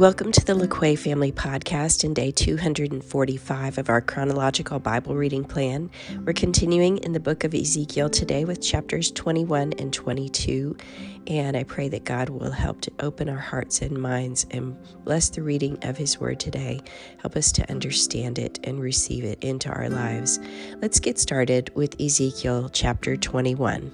Welcome to the LaQuay Family Podcast in day 245 of our chronological Bible reading plan. We're continuing in the book of Ezekiel today with chapters 21 and 22. And I pray that God will help to open our hearts and minds and bless the reading of His Word today. Help us to understand it and receive it into our lives. Let's get started with Ezekiel chapter 21.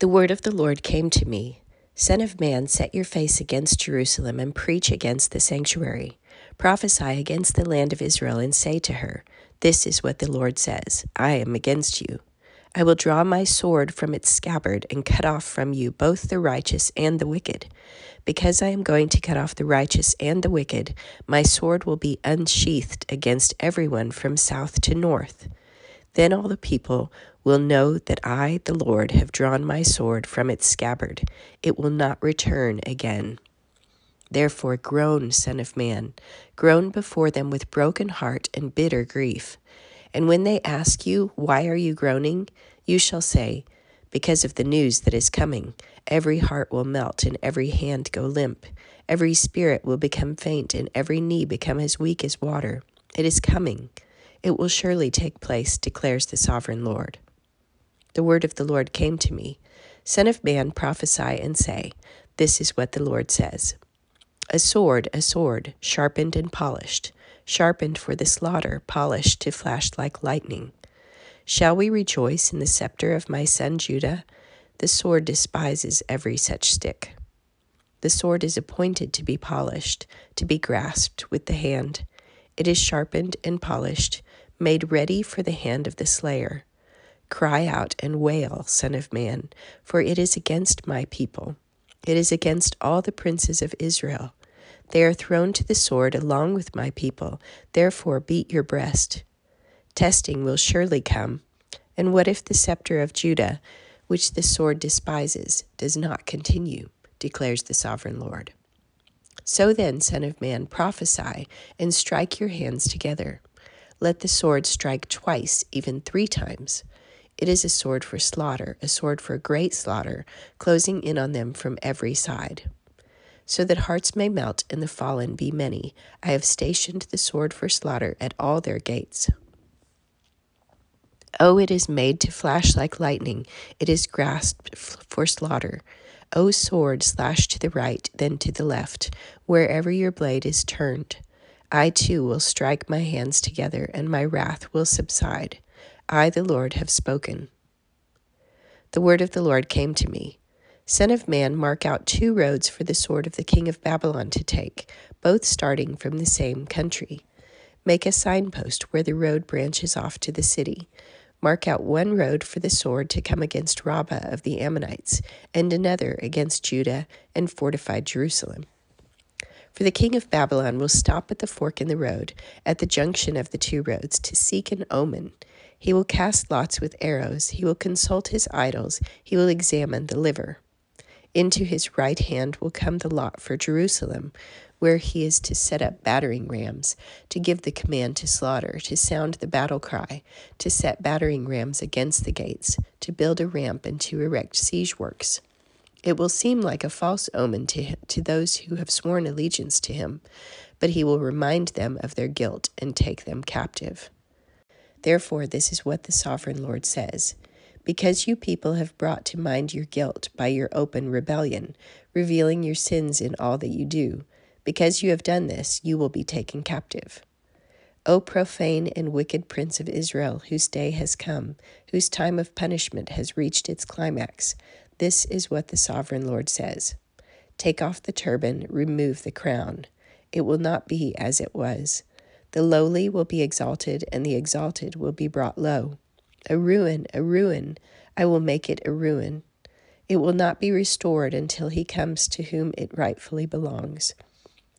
The word of the Lord came to me. Son of man, set your face against Jerusalem and preach against the sanctuary. Prophesy against the land of Israel and say to her, This is what the Lord says I am against you. I will draw my sword from its scabbard and cut off from you both the righteous and the wicked. Because I am going to cut off the righteous and the wicked, my sword will be unsheathed against everyone from south to north. Then all the people will know that I, the Lord, have drawn my sword from its scabbard. It will not return again. Therefore, groan, Son of Man, groan before them with broken heart and bitter grief. And when they ask you, Why are you groaning? you shall say, Because of the news that is coming. Every heart will melt, and every hand go limp. Every spirit will become faint, and every knee become as weak as water. It is coming. It will surely take place, declares the sovereign Lord the word of the Lord came to me Son of man, prophesy and say, This is what the Lord says A sword, a sword, sharpened and polished, sharpened for the slaughter, polished to flash like lightning. Shall we rejoice in the scepter of my son Judah? The sword despises every such stick. The sword is appointed to be polished, to be grasped with the hand. It is sharpened and polished, made ready for the hand of the slayer. Cry out and wail, Son of Man, for it is against my people. It is against all the princes of Israel. They are thrown to the sword along with my people. Therefore, beat your breast. Testing will surely come. And what if the scepter of Judah, which the sword despises, does not continue? declares the sovereign Lord. So then, Son of Man, prophesy and strike your hands together. Let the sword strike twice, even three times. It is a sword for slaughter, a sword for great slaughter, closing in on them from every side. So that hearts may melt and the fallen be many, I have stationed the sword for slaughter at all their gates. Oh, it is made to flash like lightning, it is grasped for slaughter. O sword, slash to the right, then to the left, wherever your blade is turned. I too will strike my hands together, and my wrath will subside. I, the Lord, have spoken. The word of the Lord came to me Son of man, mark out two roads for the sword of the king of Babylon to take, both starting from the same country. Make a signpost where the road branches off to the city. Mark out one road for the sword to come against Rabbah of the Ammonites, and another against Judah and fortified Jerusalem. For the king of Babylon will stop at the fork in the road, at the junction of the two roads, to seek an omen. He will cast lots with arrows. He will consult his idols. He will examine the liver. Into his right hand will come the lot for Jerusalem, where he is to set up battering rams, to give the command to slaughter, to sound the battle cry, to set battering rams against the gates, to build a ramp, and to erect siege works. It will seem like a false omen to, to those who have sworn allegiance to him, but he will remind them of their guilt and take them captive. Therefore, this is what the sovereign Lord says Because you people have brought to mind your guilt by your open rebellion, revealing your sins in all that you do, because you have done this, you will be taken captive. O profane and wicked prince of Israel, whose day has come, whose time of punishment has reached its climax, this is what the sovereign Lord says Take off the turban, remove the crown. It will not be as it was. The lowly will be exalted, and the exalted will be brought low. A ruin, a ruin, I will make it a ruin. It will not be restored until he comes to whom it rightfully belongs.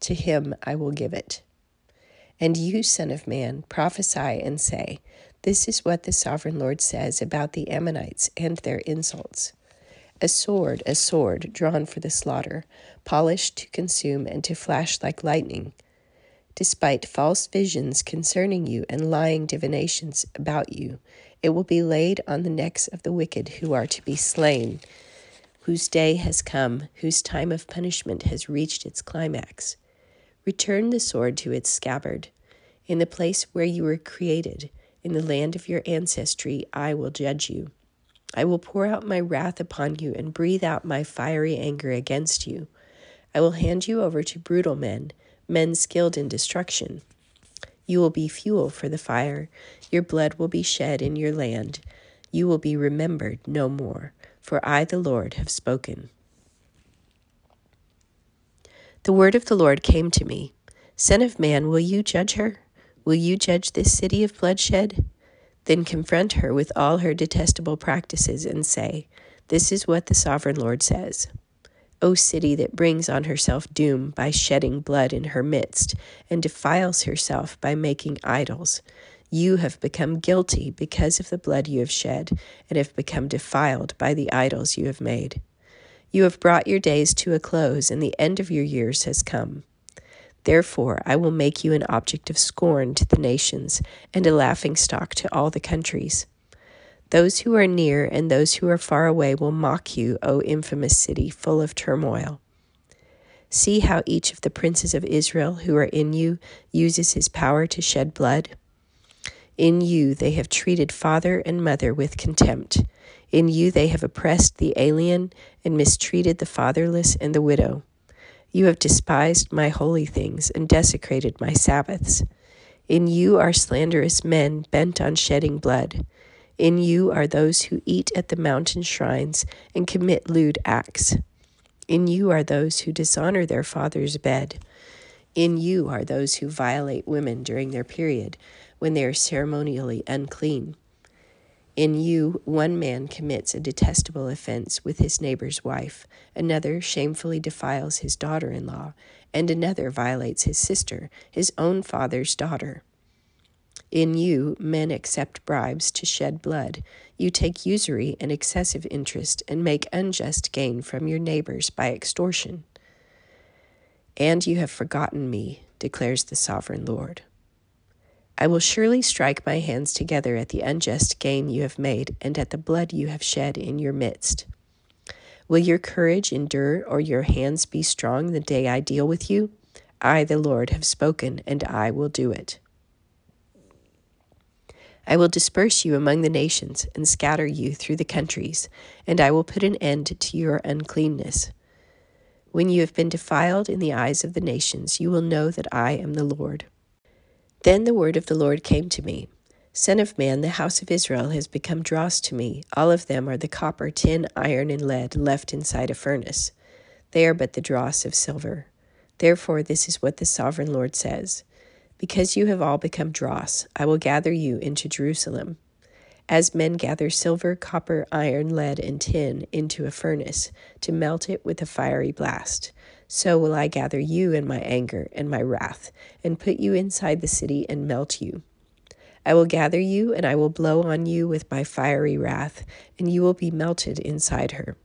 To him I will give it. And you, Son of Man, prophesy and say, This is what the sovereign Lord says about the Ammonites and their insults. A sword, a sword, drawn for the slaughter, polished to consume and to flash like lightning despite false visions concerning you and lying divinations about you. It will be laid on the necks of the wicked who are to be slain, whose day has come, whose time of punishment has reached its climax. Return the sword to its scabbard. In the place where you were created, in the land of your ancestry, I will judge you. I will pour out my wrath upon you and breathe out my fiery anger against you. I will hand you over to brutal men, men skilled in destruction. You will be fuel for the fire. Your blood will be shed in your land. You will be remembered no more, for I, the Lord, have spoken. The word of the Lord came to me Son of man, will you judge her? Will you judge this city of bloodshed? Then confront her with all her detestable practices and say, This is what the sovereign Lord says. O city that brings on herself doom by shedding blood in her midst, and defiles herself by making idols, you have become guilty because of the blood you have shed, and have become defiled by the idols you have made. You have brought your days to a close, and the end of your years has come. Therefore, I will make you an object of scorn to the nations, and a laughing stock to all the countries. Those who are near and those who are far away will mock you, O infamous city, full of turmoil. See how each of the princes of Israel who are in you uses his power to shed blood. In you they have treated father and mother with contempt. In you they have oppressed the alien and mistreated the fatherless and the widow. You have despised my holy things and desecrated my Sabbaths. In you are slanderous men bent on shedding blood. In you are those who eat at the mountain shrines and commit lewd acts. In you are those who dishonor their father's bed. In you are those who violate women during their period when they are ceremonially unclean. In you, one man commits a detestable offense with his neighbor's wife, another shamefully defiles his daughter in law, and another violates his sister, his own father's daughter. In you, men accept bribes to shed blood. You take usury and excessive interest and make unjust gain from your neighbors by extortion. And you have forgotten me, declares the sovereign Lord. I will surely strike my hands together at the unjust gain you have made and at the blood you have shed in your midst. Will your courage endure or your hands be strong the day I deal with you? I, the Lord, have spoken, and I will do it. I will disperse you among the nations and scatter you through the countries, and I will put an end to your uncleanness. When you have been defiled in the eyes of the nations, you will know that I am the Lord. Then the word of the Lord came to me Son of man, the house of Israel has become dross to me. All of them are the copper, tin, iron, and lead left inside a furnace. They are but the dross of silver. Therefore, this is what the sovereign Lord says Because you have all become dross, I will gather you into Jerusalem. As men gather silver, copper, iron, lead, and tin into a furnace to melt it with a fiery blast so will I gather you in my anger and my wrath, and put you inside the city and melt you. I will gather you, and I will blow on you with my fiery wrath, and you will be melted inside her.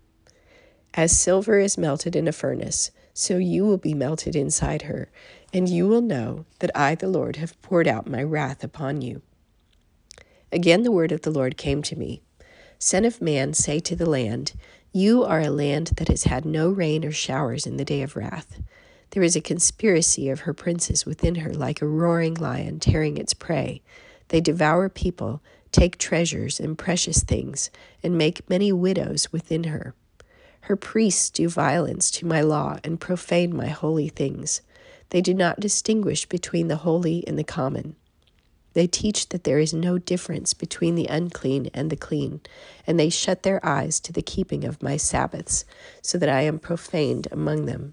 As silver is melted in a furnace, so you will be melted inside her, and you will know that I, the Lord, have poured out my wrath upon you. Again the word of the Lord came to me Son of man, say to the land, you are a land that has had no rain or showers in the day of wrath. There is a conspiracy of her princes within her, like a roaring lion tearing its prey. They devour people, take treasures and precious things, and make many widows within her. Her priests do violence to my law and profane my holy things. They do not distinguish between the holy and the common. They teach that there is no difference between the unclean and the clean, and they shut their eyes to the keeping of my Sabbaths, so that I am profaned among them.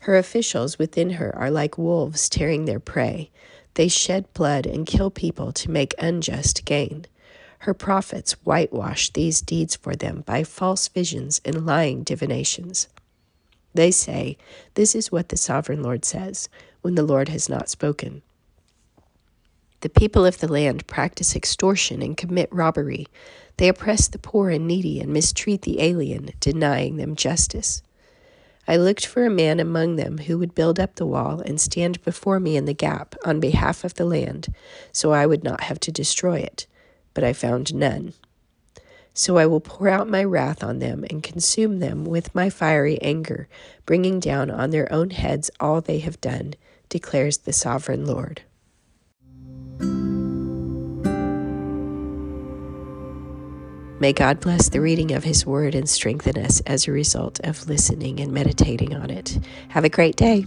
Her officials within her are like wolves tearing their prey. They shed blood and kill people to make unjust gain. Her prophets whitewash these deeds for them by false visions and lying divinations. They say, This is what the sovereign Lord says, when the Lord has not spoken. The people of the land practice extortion and commit robbery. They oppress the poor and needy and mistreat the alien, denying them justice. I looked for a man among them who would build up the wall and stand before me in the gap on behalf of the land, so I would not have to destroy it, but I found none. So I will pour out my wrath on them and consume them with my fiery anger, bringing down on their own heads all they have done, declares the sovereign Lord. May God bless the reading of His Word and strengthen us as a result of listening and meditating on it. Have a great day.